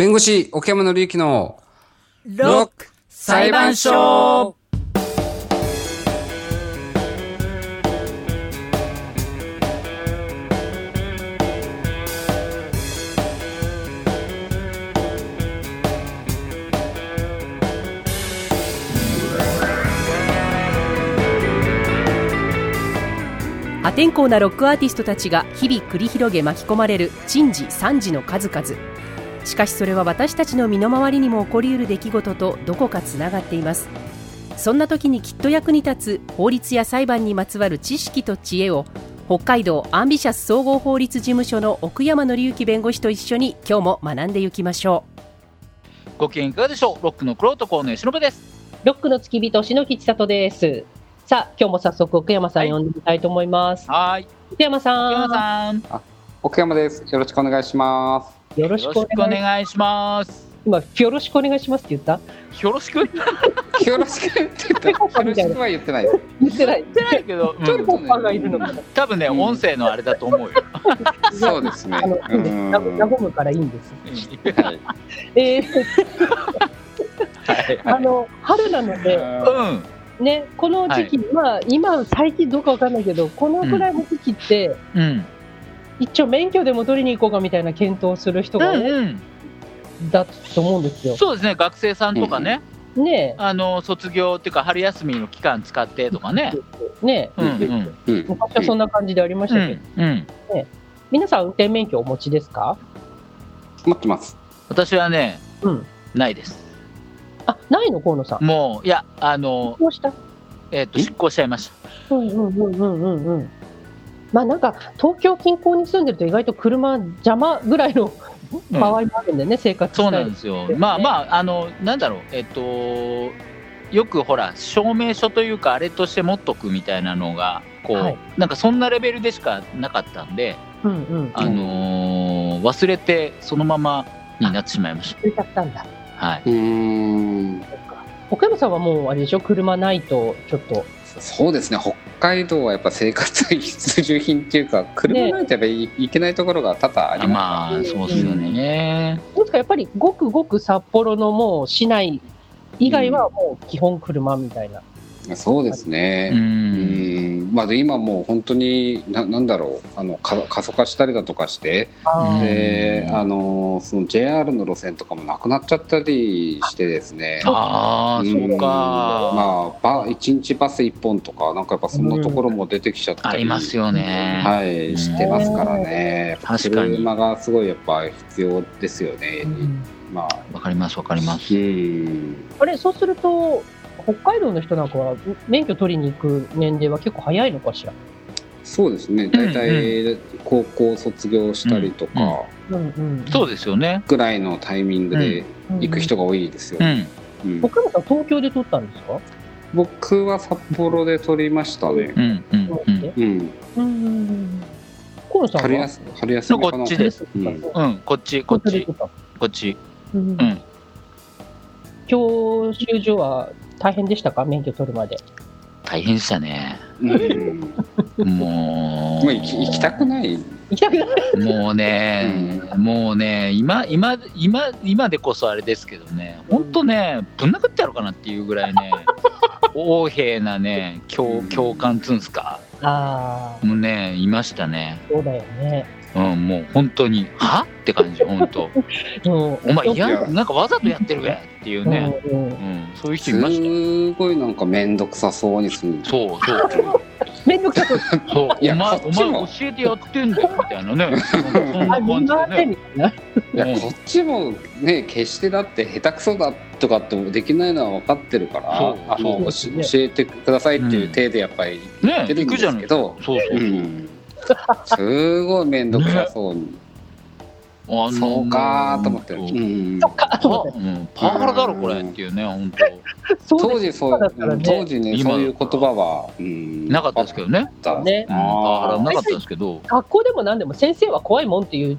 弁護士、奥山紀之のロック裁判所。破天荒なロックアーティストたちが日々繰り広げ巻き込まれる珍事惨事の数々。しかしそれは私たちの身の回りにも起こりうる出来事とどこかつながっています。そんな時にきっと役に立つ法律や裁判にまつわる知識と知恵を北海道アンビシャス総合法律事務所の奥山紀之弁護士と一緒に今日も学んでいきましょご機嫌いかがでしょう？ロックのクロート河野忍です。うロックの付き人篠木千里です。さあ今日も早速奥山さんはい。呼んでみたいと思います、はい。奥山さん。奥山さん。奥山です。よろしくお願いします。よろしくお願いします今よろしくお願いしますって言った？よろしく言っよろしくって言った。よろしくは言ってない。言ってないてないけど、うんちょいポッパーがいるのかな多分ねうん音声のあれだと思うよそうですね。あの、いいんです。和むからいいんです。はい。えー、はいあの、春なので、うんね、この時期、まあ、今、最近どうかわかんないけど、このぐらいの時期って、うん一応免許でも取りに行こうかみたいな検討をする人うが多いんうん。だと思うんですよ。そうですね学生さんとかね、ね。あの卒業っていうか春休みの期間使ってとかね。え、ね。うんえ、うん。うん。昔はそんな感じでありましうたけど、んうん。皆さん運転免許お持ちですか？持ってます。私はねうん。ないです。あ、ないの河野さん。もういやあのえっ、と執行しちゃいました。うんうんうんうんうんうん。まあなんか東京近郊に住んでると意外と車邪魔ぐらいの場合もあるんでね、生活そうなんですよ。ねまあまあ、あの、なんだろう、えっと、よくほら、証明書というか、あれとして持っとくみたいなのが、こう、はいなんかそんなレベルでしかなかったんで、うんうん。あのー忘れて、そのままになってしまいまし忘れちゃったんだ。た。はい。うーん。岡山さんはもうあれでしょ？車ないとちょっとそうですね。北海道はやっぱ生活必需品っていうか、車ないとやっぱりいけないところが多々ありままあ、そうですよね。ですかやっぱりごくごく札幌のもう市内以外はもう基本車みたいな。す。そうですう。ね。うんん。まあで今もう本当にななんだろうあのか過疎化したりだとかして、うんであのその JR の路線とかもなくなっちゃったりしてですね。ああ、うんそうか。まあ、バ1日バス1本とかなんかやっぱそんなところも出てきちゃったり、ありますよね。はいしてますからね確かに車がすごいやっぱ必要ですよね、まあわかります、わかります。うんあれそうすると北海道の人なんかは免許取りに行く年齢は結構早いのかしら？そうですね大体高校卒業したりとか。そうですよね。ぐらいのタイミングでうん行く人が多いですよ、うん。うん岡山さん東京で取ったんですか？僕は札幌で取りましたねうん。うん。うん。うんうんうんうん。河野さんは春休春休みこっちですうんうん、こっち、こっち。こっち。うんうん。教習所は大変でしたか？免許取るまで。大変でしたね。うんもう。もう行き行きたくない行きたくない。もうね、もうね、今、今、今、今でこそあれですけどね、本当ね、ぶん殴ってやろうかなっていうぐらいね、横柄なね、共共感っつうんすか、ああ、もうね、いましたね。そうだよね。うん、もう本当に、は？って感じ、本当。うん。お前、いいや。や、なんかわざとやってるべ？っていうね、うんそういう人いました。すごいなんか面倒くさそうにするそうそう。めんどくさそう。そう、いやお前、おこっちも。前教えてやってんだよみたいなね。そんあ、ないやこっちもね決してだって下手くそだとかってできないのは分かってるからそうあの教えてくださいっていう体でやっぱり言ねってるんで行くじゃないすけど、そうそう。う。ん、すごい面倒くさそうに、あのそうかーと思って、もううん、そっか、パ,、うん、パワハラだろこれ。っていうね本そう当です時そうだったらね。当時ね今そういう言葉は、うん、当なかったですけどね、パワハラなかったですけど。学校でも何でも先生は怖いもんっていう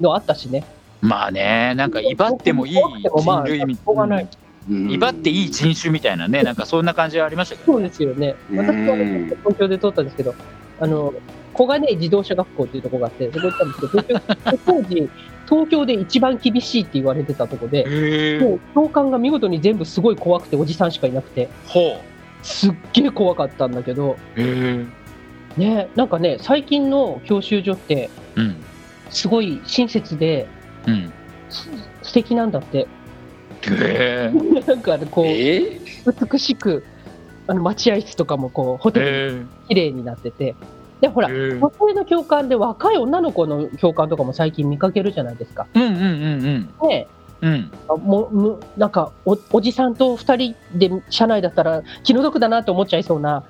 のあったしね。まあねなんか威張ってもいい人類みしょうがない。うん。威張っていい人種みたいなねなんかそんな感じはありましたけどそうですよね。うん。私は東京で取ったんですけど、あの、小金井自動車学校っていうところがあって、そこ行ったんですけど、当時、東京で一番厳しいって言われてたとこで、へもう教官が見事に全部すごい怖くて、おじさんしかいなくて、ほすっげえ怖かったんだけど。ね、なんかね、最近の教習所って、うん。すごい親切で、うん。す素敵なんだって。なんかねこう、え美しく、あの待合室とかもこう、ホテルへ綺麗になってて、で、ほら、女性の教官で若い女の子の教官とかも最近見かけるじゃないですか。うんうんうんねうん。あもうむなんかおおじさんと2人で車内だったら気の毒だなって思っちゃいそうな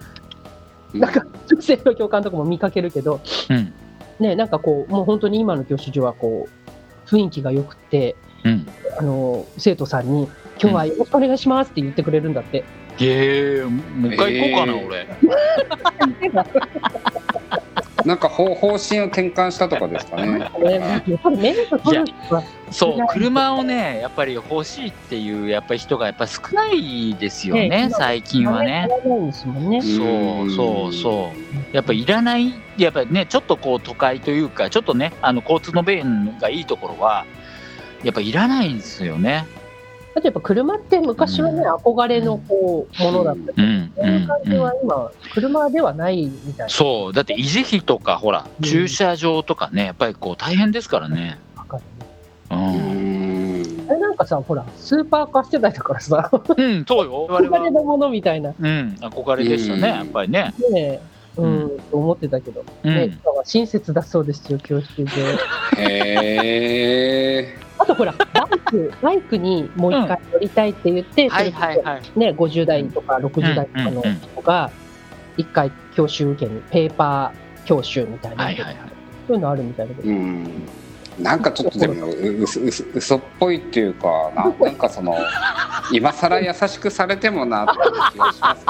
なんか女性の教官とかも見かけるけど、うん。ね、なんかこうもう本当に今の教習所はこう雰囲気が良くてうん。あの生徒さんに「今日はよろしくお願いします」って言ってくれるんだって。へえ。もう一回行こうかな、へー俺。なんか方方針を転換したとかですかね。そう、車をね、やっぱり欲しいっていう、やっぱり人がやっぱ少ないですよねね、最近はね。そうそうそう。やっぱいらない、やっぱりね、ちょっとこう都会というか、ちょっとね、あの交通の便がいいところは、やっぱいらないんですよね。あとやっぱ車って昔はね、うん憧れのこうものだったけど、うん、そういう感じうん、は今、車ではないみたいな。そう、だって維持費とか、ほら、うん駐車場とかね、やっぱりこう大変ですからね。わかるねう。うんん。あれなんかさ、ほら、スーパーカー世代だからさ、うん、そうよ。我々は、憧れのものみたいな、ねうん、憧れでしたね、うんやっぱりね。え、うん、と思ってたけど、うんね、親切だそうですよ、教習所。へえ。あとほら、バイク、バイクにもう一回乗りたいって言って、はいはいはい。ね、50代とか60代とかの人が、一回教習受けに、ペーパー教習みたいな、はいはいはい。そういうのあるみたいだけど、うん。なんかちょっとでもううすうす嘘っぽいっていうかな なんかその今更優しくされてもなっていう気がします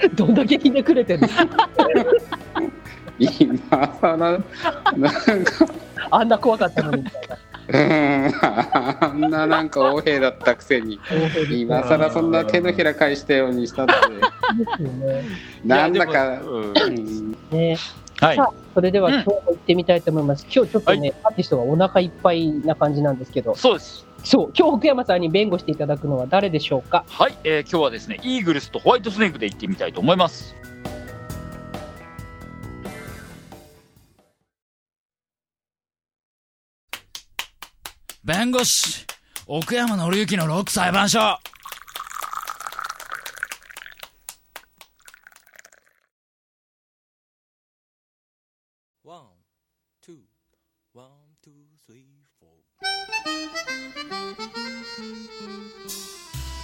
けど んだけひねくれてるの？ど今更なんかあんな怖かったのにみたいな。うん。あんななんか横兵だったくせに。今更そんな手のひら返したようにしたって。なんだか。はい。さ。あ、それではうん。今日も行ってみたいと思います。今日ちょっとね、アーティストがお腹いっぱいな感じなんですけど、そうです。そう、今日奥山さんに弁護していただくのは誰でしょうか？はい、えー今日はですね、イーグルスとホワイトスネークで行ってみたいと思います。弁護士、奥山紀之のロック裁判所。 One, two, one, two, three,フォー。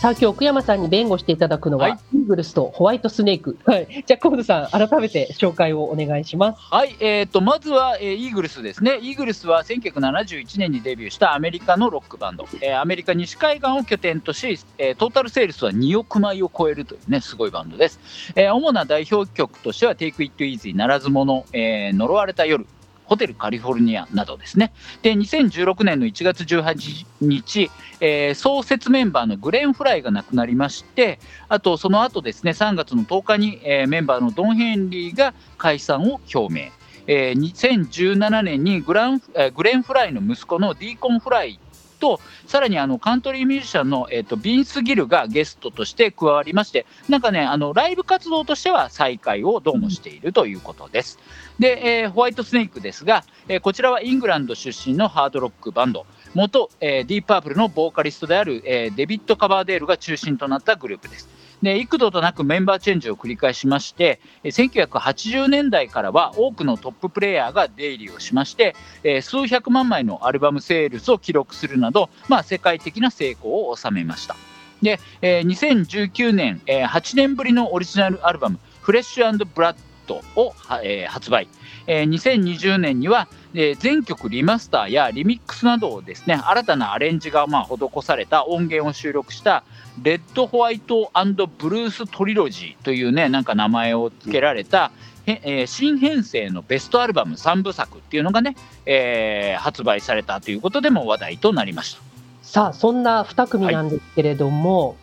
さあ、今日奥山さんに弁護していただくのは、はいイーグルスとホワイトスネーク。はい。じゃあ、コードさん、改めて紹介をお願いします。はい、えー、とまずは、えーイーグルスですね。イーグルスは1971年にデビューしたアメリカのロックバンド。えーアメリカ西海岸を拠点とし、えートータルセールスは2億枚を超えるというね、すごいバンドです。えー主な代表曲としては、Take It Easy、ならず者、えー呪われた夜、ホテルカリフォルニアなどですね。で、2016年の1月18日、えー創設メンバーのグレン・フライが亡くなりまして、あとその後ですね、3月の10日に、えーメンバーのドン・ヘンリーが解散を表明。えー2017年にグラン、えーグレン・フライの息子のディーコン・フライと、さらにあのカントリーミュージシャンの、えー、とビンス・ギルがゲストとして加わりまして、なんかね、あのライブ活動としては再開をどうもしているということです。で、えーホワイトスネークですが、えーこちらはイングランド出身のハードロックバンド、元、えーディープパープルのボーカリストである、えーデビッド・カバーデールが中心となったグループです。で幾度となくメンバーチェンジを繰り返しまして、1980年代からは多くのトッププレイヤーが出入りをしまして、数百万枚のアルバムセールスを記録するなど、まあ、世界的な成功を収めました。で、2019年、8年ぶりのオリジナルアルバム「フレッシュブラッドを」はえー発売、えー2020年には、えー全曲リマスターやリミックスなどをですね新たなアレンジがまあ施された音源を収録した「レッド・ホワイトブルース・トリロジー」というねなんか名前を付けられた、へえー新編成のベストアルバム3部作っていうのがね、えー発売されたということでも話題となりました。さあ、そんな2組なんですけれども、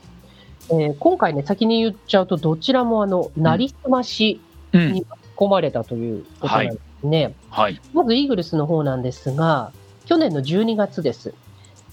えー今回ね、先に言っちゃうと、どちらもあの、なりすましうんに込まれたということなんですね。はい。まずイーグルスの方なんですが、去年の12月です。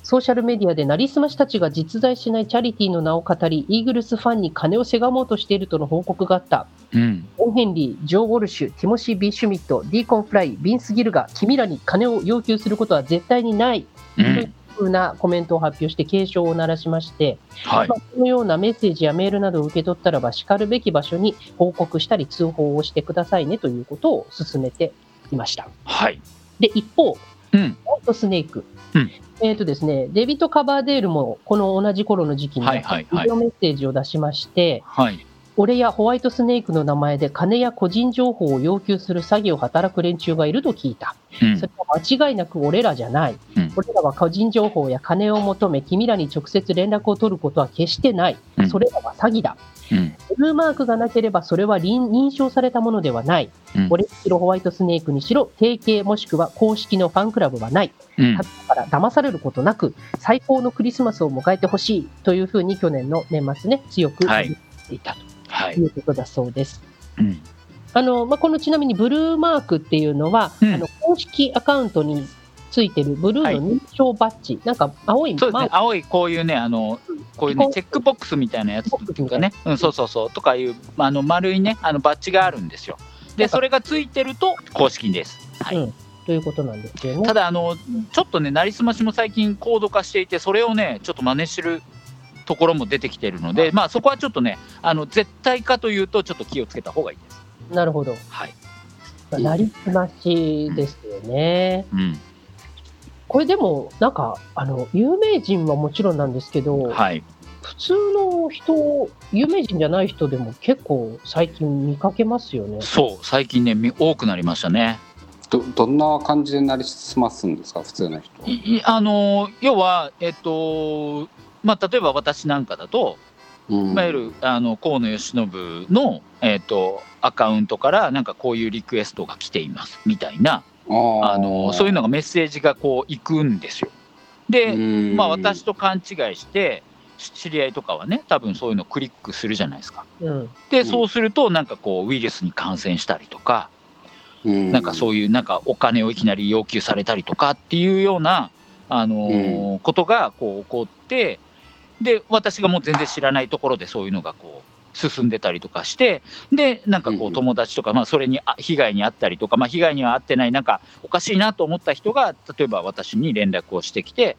ソーシャルメディアでなりすましたちが実在しないチャリティーの名を語り、イーグルスファンに金をせがもうとしているとの報告があった。うん。オン・ヘンリー、ジョー・ウォルシュ、ティモシー・ビー・シュミット、ディーコン・フライ、ビンス・ギルが君らに金を要求することは絶対にない、といううん。ふうなコメントを発表して警鐘を鳴らしまして、はいま。あこのようなメッセージやメールなどを受け取ったらば、しかるべき場所に報告したり通報をしてくださいねということを進めていました。はい。で、一方、うん。ホワイトスネーク。うんえっ、とですね、デビッド・カバーデールもこの同じ頃の時期にはいはいはいビデオメッセージを出しまして、はい。俺やホワイトスネークの名前で金や個人情報を要求する詐欺を働く連中がいると聞いた。うんそれは間違いなく俺らじゃない。うん俺らは個人情報や金を求め、君らに直接連絡を取ることは決してない。うんそれらは詐欺だ。うん。ブルーマークがなければそれは認認証されたものではない。うん俺にしろホワイトスネークにしろ、提携もしくは公式のファンクラブはない。うんだから騙されることなく、最高のクリスマスを迎えてほしいというふうに去年の年末ね、強くはい言っていたはい。ということだそうです。うん。あのまあ、このちなみにブルーマークっていうのは、うんあの公式アカウントについてるブルーの認証バッジ、なんか青いそうですね青いこういうね、あの、こういうね、チェックボックスみたいなやつっていうかね、うん、そうそうそう、とかいう、あの、丸いね、あの、バッジがあるんですよ。で、それがついてると公式です。はい。うんということなんですよね。ただ、あの、ちょっとね、なりすましも最近高度化していて、それをね、ちょっと真似してるところも出てきてるので、まあ、そこはちょっとね、あの、絶対かというと、ちょっと気をつけた方がいいです。なるほど。はい。まあなりすましですよね。うん。これでも、なんか、あの、有名人はもちろんなんですけど、はい。普通の人、有名人じゃない人でも結構最近見かけますよね。そう、最近ね、み多くなりましたね。どどんな感じでなりすますんですか？普通の人いいあの要は、えっとまあ、例えば私なんかだと、うんいわゆるあの河野義信の、えっと、アカウントからなんかこういうリクエストが来ていますみたいなあのそういうのがメッセージがこう行くんですよ。で、まあ、私と勘違いしてし知り合いとかはね多分そういうのをクリックするじゃないですか。うん。でそうするとなんかこうウイルスに感染したりとか、なんかそういうなんかお金をいきなり要求されたりとかっていうような、あのーことがこう起こってで私がもう全然知らないところでそういうのがこう進んでたりとかしてでなんかこう友達とか、まあ、それにあ被害に遭ったりとか、まあ、被害には遭ってないなんかおかしいなと思った人が例えば私に連絡をしてきて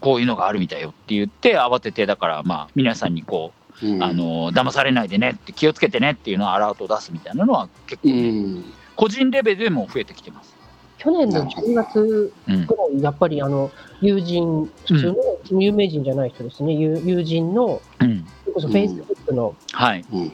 こういうのがあるみたいよって言って慌ててだからまあ皆さんにこううん。あの騙されないでねって気をつけてねっていうのをアラートを出すみたいなのは結構うね、ん。個人レベルでも増えてきてます。去年の10月うんぐらい、やっぱりあの友人、普通の有名人じゃない人ですね、友友人の、うんそれこそうん Facebook のはい。うん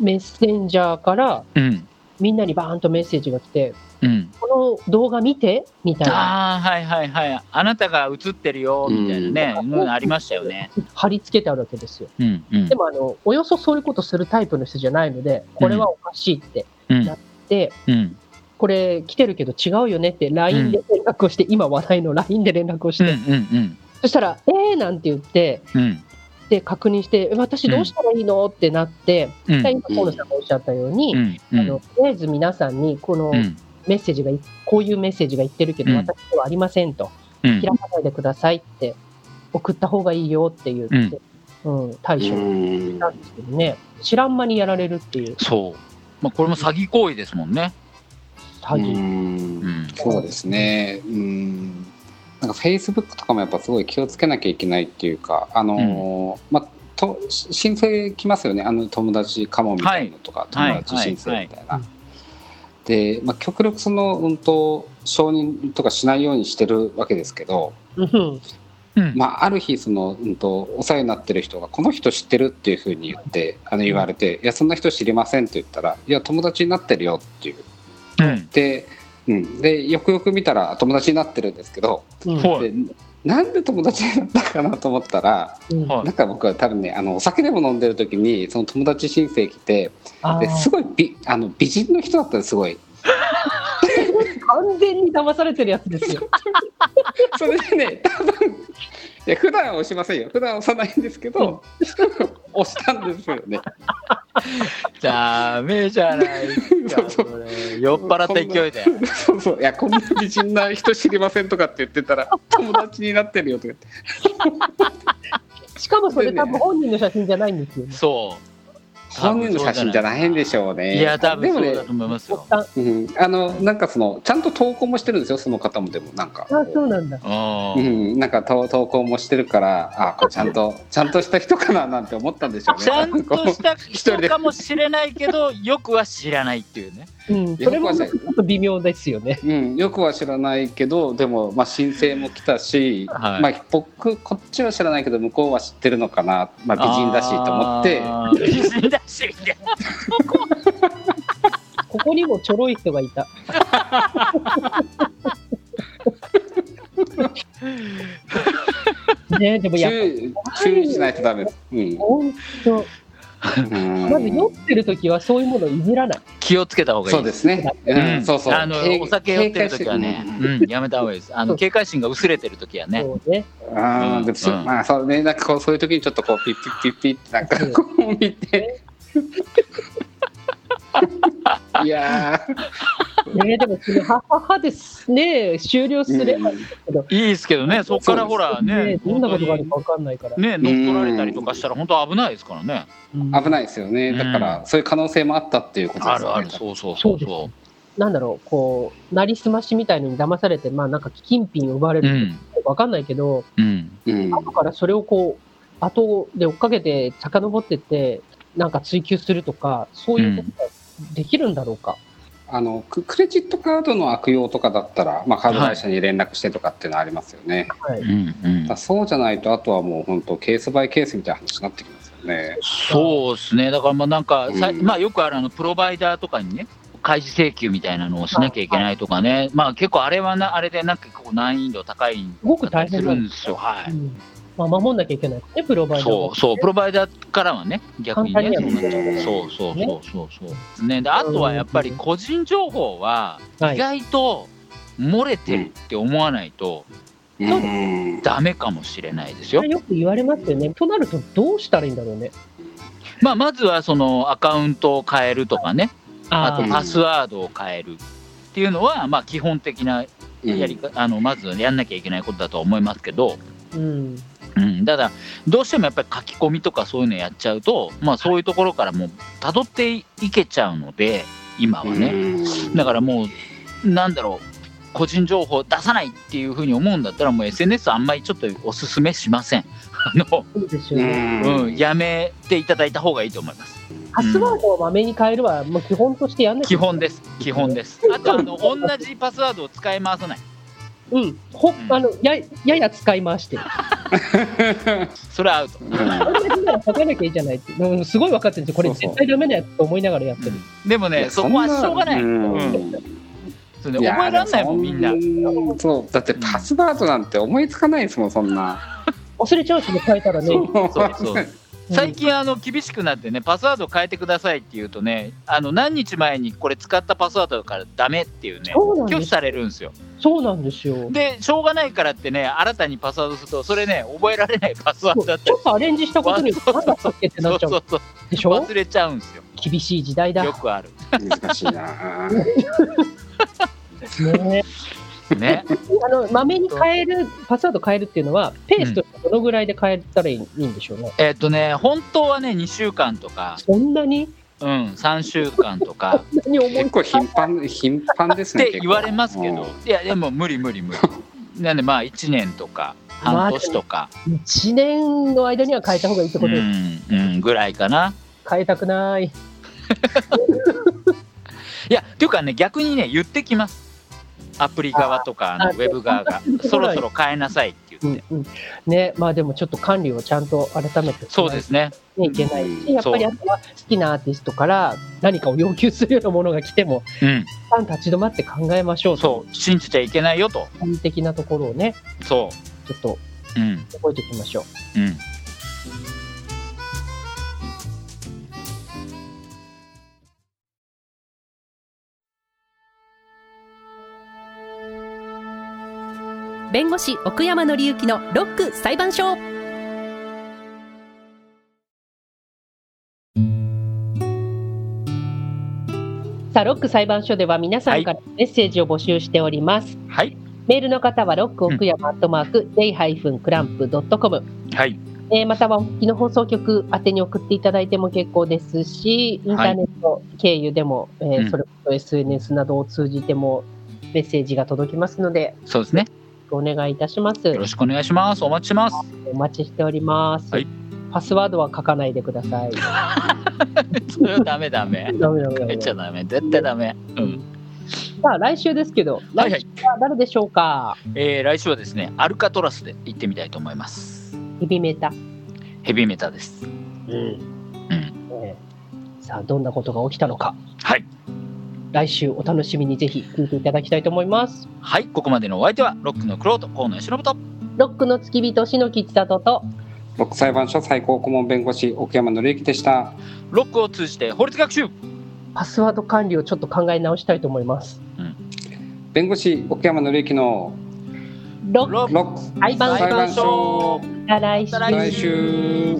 メッセンジャーから、うん。みんなにバーンとメッセージが来て、うん。この動画見て？みたいな、ああ、はいはいはい。あなたが映ってるよ、みたいなね、うんうんありましたよね。貼り付けてあるわけですよ。うんうんで。もあの、およそそういうことするタイプの人じゃないので、これはおかしいって。うんなで、うん。これ来てるけど違うよねって LINE で連絡をして、今話題の LINE で連絡をしうんうて、ん。そしたら、えーなんて言って、うん。で確認して、え私どうしたらいいのってなって、うん。で今、河野さんがおっしゃったように、うん。うん。あのとりあえず皆さんに、このうん。メッセージがい、こういうメッセージが言ってるけど、うん。私ではありませんと、うん。開かないでくださいって、送った方がいいよって言って、うん対処うんしたんですけどね、知らん間にやられるっていう。そう。まあ、これも詐欺行為ですもんね。詐欺。うん。そうですね。うん。なんかフェイスブックとかもやっぱすごい気をつけなきゃいけないっていうか、あのーまあと申請来ますよね。あの友達かもみたいなのとか、はい友達申請みたいな。はいで、まあ極力そのうんと承認とかしないようにしてるわけですけど、うんうん。まあある日そのうんとお世話になってる人がこの人知ってるっていうふうに言ってあの言われて、いやそんな人知りませんって言ったら、いや友達になってるよっていう。うん。で、うん、でよくよく見たら友達になってるんですけど。うんはい。でなんで友達になったかなと思ったらうんはいなんか僕は多分ねあのお酒でも飲んでる時にその友達申請来てですごい美あの美人の人だったんですすごい完全に騙されてるやつですよ。それでね多分いや普段は押しませんよ普段は押さないんですけど 押したんですよね ダメじゃないですか、それ。酔っ払った勢いで。そうそういやこんな美人な人知りませんとかって言ってたら友達になってるよとか言ってしかもそれ多分本人の写真じゃないんですよね。そう。本人の写真じゃないんでしょうねいや、多分でもねそうだと思いますよ。うん、あのなんかそのちゃんと投稿もしてるんですよその方もでもなんか。あ、そうなんだ。う。うん。ん、なんか投投稿もしてるからあこれちゃんと ちゃんとした人かななんて思ったんでしょうね。ちゃんとした一人かもしれないけど、よくは知らないっていうね。うん、それもちょっと微妙ですよね。うん、よくは知らないけどでも、まあ、申請も来たし、はい。まあ、僕こっちは知らないけど向こうは知ってるのかな、まあ、美人だしと思って。美人だし、みたいなここにもちょろい人がいた。ねでもやっ注意注意しないとダメです。うんぱ本当、うんまず酔ってる時はそういうものをいじらない。気をつけた方がいい。そうですね。ううんん、そうそう。あの警お酒酔ってる時はね、うん、やめた方がいいです。あの警戒心が薄れてる時はね。そうね。うんあーでもそうんまあそうねなんかこうそういう時にちょっとこうピッピッピッピッってなんかこう見て。いやねでもそのはははです。ね終了すー、ればうんいいですけどね、そこからほらね、どんなことがある本かわかんないから。ね、乗っ取られたりとかしたら本当危ないですからね。うん。危ないですよね。だから、そういう可能性もあったっていうことですよね。あるある、そうそうそうそう。そなんだろう、こう、なりすましみたいのに騙されて、まあなんか金品を奪われるん。わかんないけど、うん。うん。後からそれをこう、後で追っかけて遡ってって、なんか追求するとか、そういうことができるんだろうか。あのククレジットカードの悪用とかだったら、まあ、カード会社に連絡してとかっていうのはありますよね。はい。うんうんだからそうじゃないとあとはもう本当ケースバイケースみたいな話になってきますよね。そうですね、だからまあなんか、うんまあ、よくあるあのプロバイダーとかにね、開示請求みたいなのをしなきゃいけないとかね、まあ結構あれはな、あれでなんかこう難易度高いんすごく大す変なんでるんですよ、はい。うんまあ、守んなきゃいけないね、プロバイダーはそうそう、プロバイダーからはね、逆にね、そうそうそうそうそう。ね、であとはやっぱり個人情報は、はい意外と漏れてるって思わないと、うんダメかもしれないですよ。よく言われますよね。となると、どうしたらいいんだろうね。まあ、まずはそのアカウントを変えるとかね、あとーパスワードを変えるっていうのは、まあ、基本的なやりか、あのまずやんなきゃいけないことだとは思いますけど、うん。うん、ただ、どうしてもやっぱり書き込みとかそういうのやっちゃうと、まあ、そういうところからもう辿っていけちゃうので、今はね。だからもう、なんだろう、個人情報出さないっていうふうに思うんだったら、もう SNS あんまりちょっとおすすめしません。あのそうね。うん、やめていただいた方がいいと思います。パスワードをまめに変えるは、もう基本としてやんなきゃ基本です、基本です。あとあの、同じパスワードを使い回さない。うん。ほあのややや使い回してる。それはアウト。書かなきゃいいじゃないって。うん、すごい分かってるんですよ。これ絶対ダメなやつと思いながらやってる。でもね、そこはしょうがない。うんそうね、覚えられないもん、みんな。な。そうだってパスワードなんて思いつかないですもんそんな。忘れちゃうしね、変えたらね。そうそう最近あの厳しくなってねパスワード変えてくださいって言うとねあの何日前にこれ使ったパスワードだからダメっていうね拒否されるんですよ。そうなんですよ。でしょうがないからってね新たにパスワードするとそれね覚えられないパスワードだったり。ちょっとアレンジしたことによって何だったっけってなっちゃそううそうでしょ？そう忘れちゃうんですよ。厳しい時代だ。よくある。難しいな。ねね。あの、まめに変える、パスワード変えるっていうのは、ペースとしてどのぐらいで変えたらいい,、んでしょうね？えっとね本当はね2週間とか。そんなに？うん3週間とか。結構頻繁頻繁ですね。って言われますけど。いやでも無理無理無理。なんでまあ1年とか半年とか、1年の間には変えた方がいいってうこと？で、んうん、ぐらいかな。変えたくない。いや、っていうかね、逆にね、言ってきます。アプリ側とか、ああのウェブ側がそろそろ変えなさいって言って。うんうん、ね、まあでもちょっと管理をちゃんと改めてそうですね。ねいけないし、うんやっぱりあとは好きなアーティストから何かを要求するようなものが来ても、うん。一旦立ち止まって考えましょうとそう、信じちゃいけないよと。いう的なところをね、そちょっと。覚えておきましょう。うん。弁護士奥山紀之のロック裁判所さあロック裁判所では皆さんからメッセージを募集しております。はい。メールの方はロック奥山アットマーク j-clamp.com はい。えーまたはお聞きの放送局宛てに送っていただいても結構ですし、インターネット経由でも、えーうんそれこそ SNS などを通じてもメッセージが届きますので、そうですね。お願いいたします。よろしくお願いします。お待ちしてます。お待ちしております。はいパスワードは書かないでください。それはダメダメ。ダメダメダメめっちゃダメ。絶対ダメ。うん。さあ来週ですけど、はいはい来週は誰でしょうか？えー、来週はですね、アルカトラスで行ってみたいと思います。ヘビメタ。ヘビーメタです。うん。うん。えーさあどんなことが起きたのか。はい。来週お楽しみにぜひ聞いていただきたいと思います。はい。ここまでのお相手は、ロックのクロート、河野由伸と。ロックの付き人篠木千里とロック裁判所最高顧問弁護士奥山紀之でした。ロックを通じて法律学習。パスワード管理をちょっと考え直したいと思います。弁護士奥山紀之のロック裁判裁判所来週。